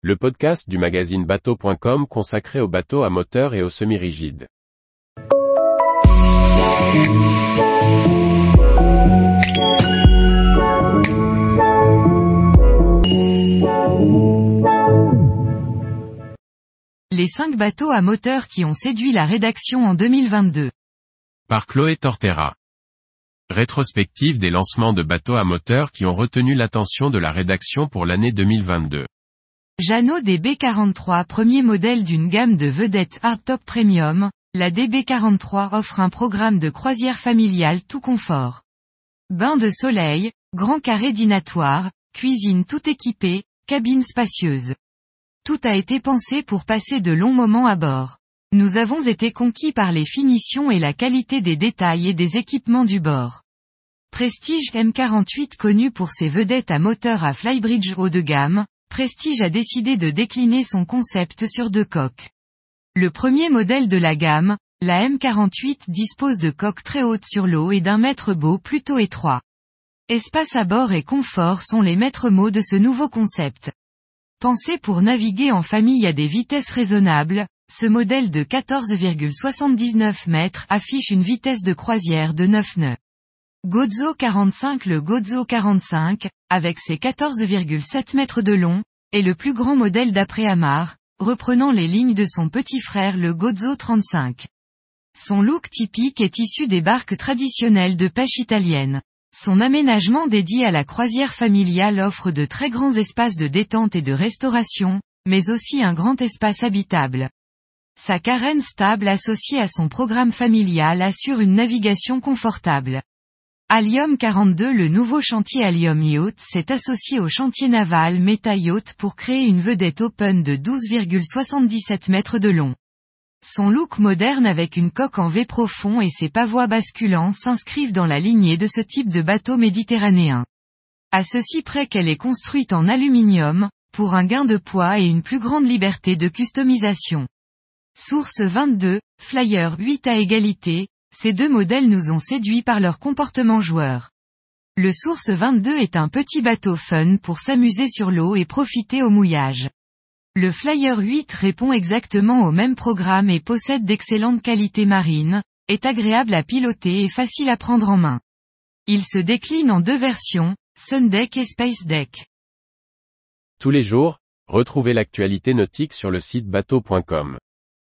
le podcast du magazine bateau.com consacré aux bateaux à moteur et aux semi-rigides. Les 5 bateaux à moteur qui ont séduit la rédaction en 2022. Par Chloé Tortera. Rétrospective des lancements de bateaux à moteur qui ont retenu l'attention de la rédaction pour l'année 2022. Jeannot DB43 premier modèle d'une gamme de vedettes hardtop premium, la DB43 offre un programme de croisière familiale tout confort. Bain de soleil, grand carré dînatoire, cuisine tout équipée, cabine spacieuse. Tout a été pensé pour passer de longs moments à bord. Nous avons été conquis par les finitions et la qualité des détails et des équipements du bord. Prestige M48 connu pour ses vedettes à moteur à flybridge haut de gamme, Prestige a décidé de décliner son concept sur deux coques. Le premier modèle de la gamme, la M48 dispose de coques très hautes sur l'eau et d'un mètre beau plutôt étroit. Espace à bord et confort sont les maîtres mots de ce nouveau concept. Pensé pour naviguer en famille à des vitesses raisonnables, ce modèle de 14,79 mètres affiche une vitesse de croisière de 9 nœuds. Gozo 45 Le Gozo 45, avec ses 14,7 mètres de long, est le plus grand modèle d'après-amarre, reprenant les lignes de son petit frère le Gozo 35. Son look typique est issu des barques traditionnelles de pêche italienne. Son aménagement dédié à la croisière familiale offre de très grands espaces de détente et de restauration, mais aussi un grand espace habitable. Sa carène stable associée à son programme familial assure une navigation confortable. Allium 42 Le nouveau chantier Allium Yacht s'est associé au chantier naval Meta Yacht pour créer une vedette open de 12,77 mètres de long. Son look moderne avec une coque en V profond et ses pavois basculants s'inscrivent dans la lignée de ce type de bateau méditerranéen. À ceci près qu'elle est construite en aluminium, pour un gain de poids et une plus grande liberté de customisation. Source 22, Flyer 8 à égalité, ces deux modèles nous ont séduits par leur comportement joueur. Le Source 22 est un petit bateau fun pour s'amuser sur l'eau et profiter au mouillage. Le Flyer 8 répond exactement au même programme et possède d'excellentes qualités marines, est agréable à piloter et facile à prendre en main. Il se décline en deux versions, Sundeck et Space Deck. Tous les jours, retrouvez l'actualité nautique sur le site bateau.com.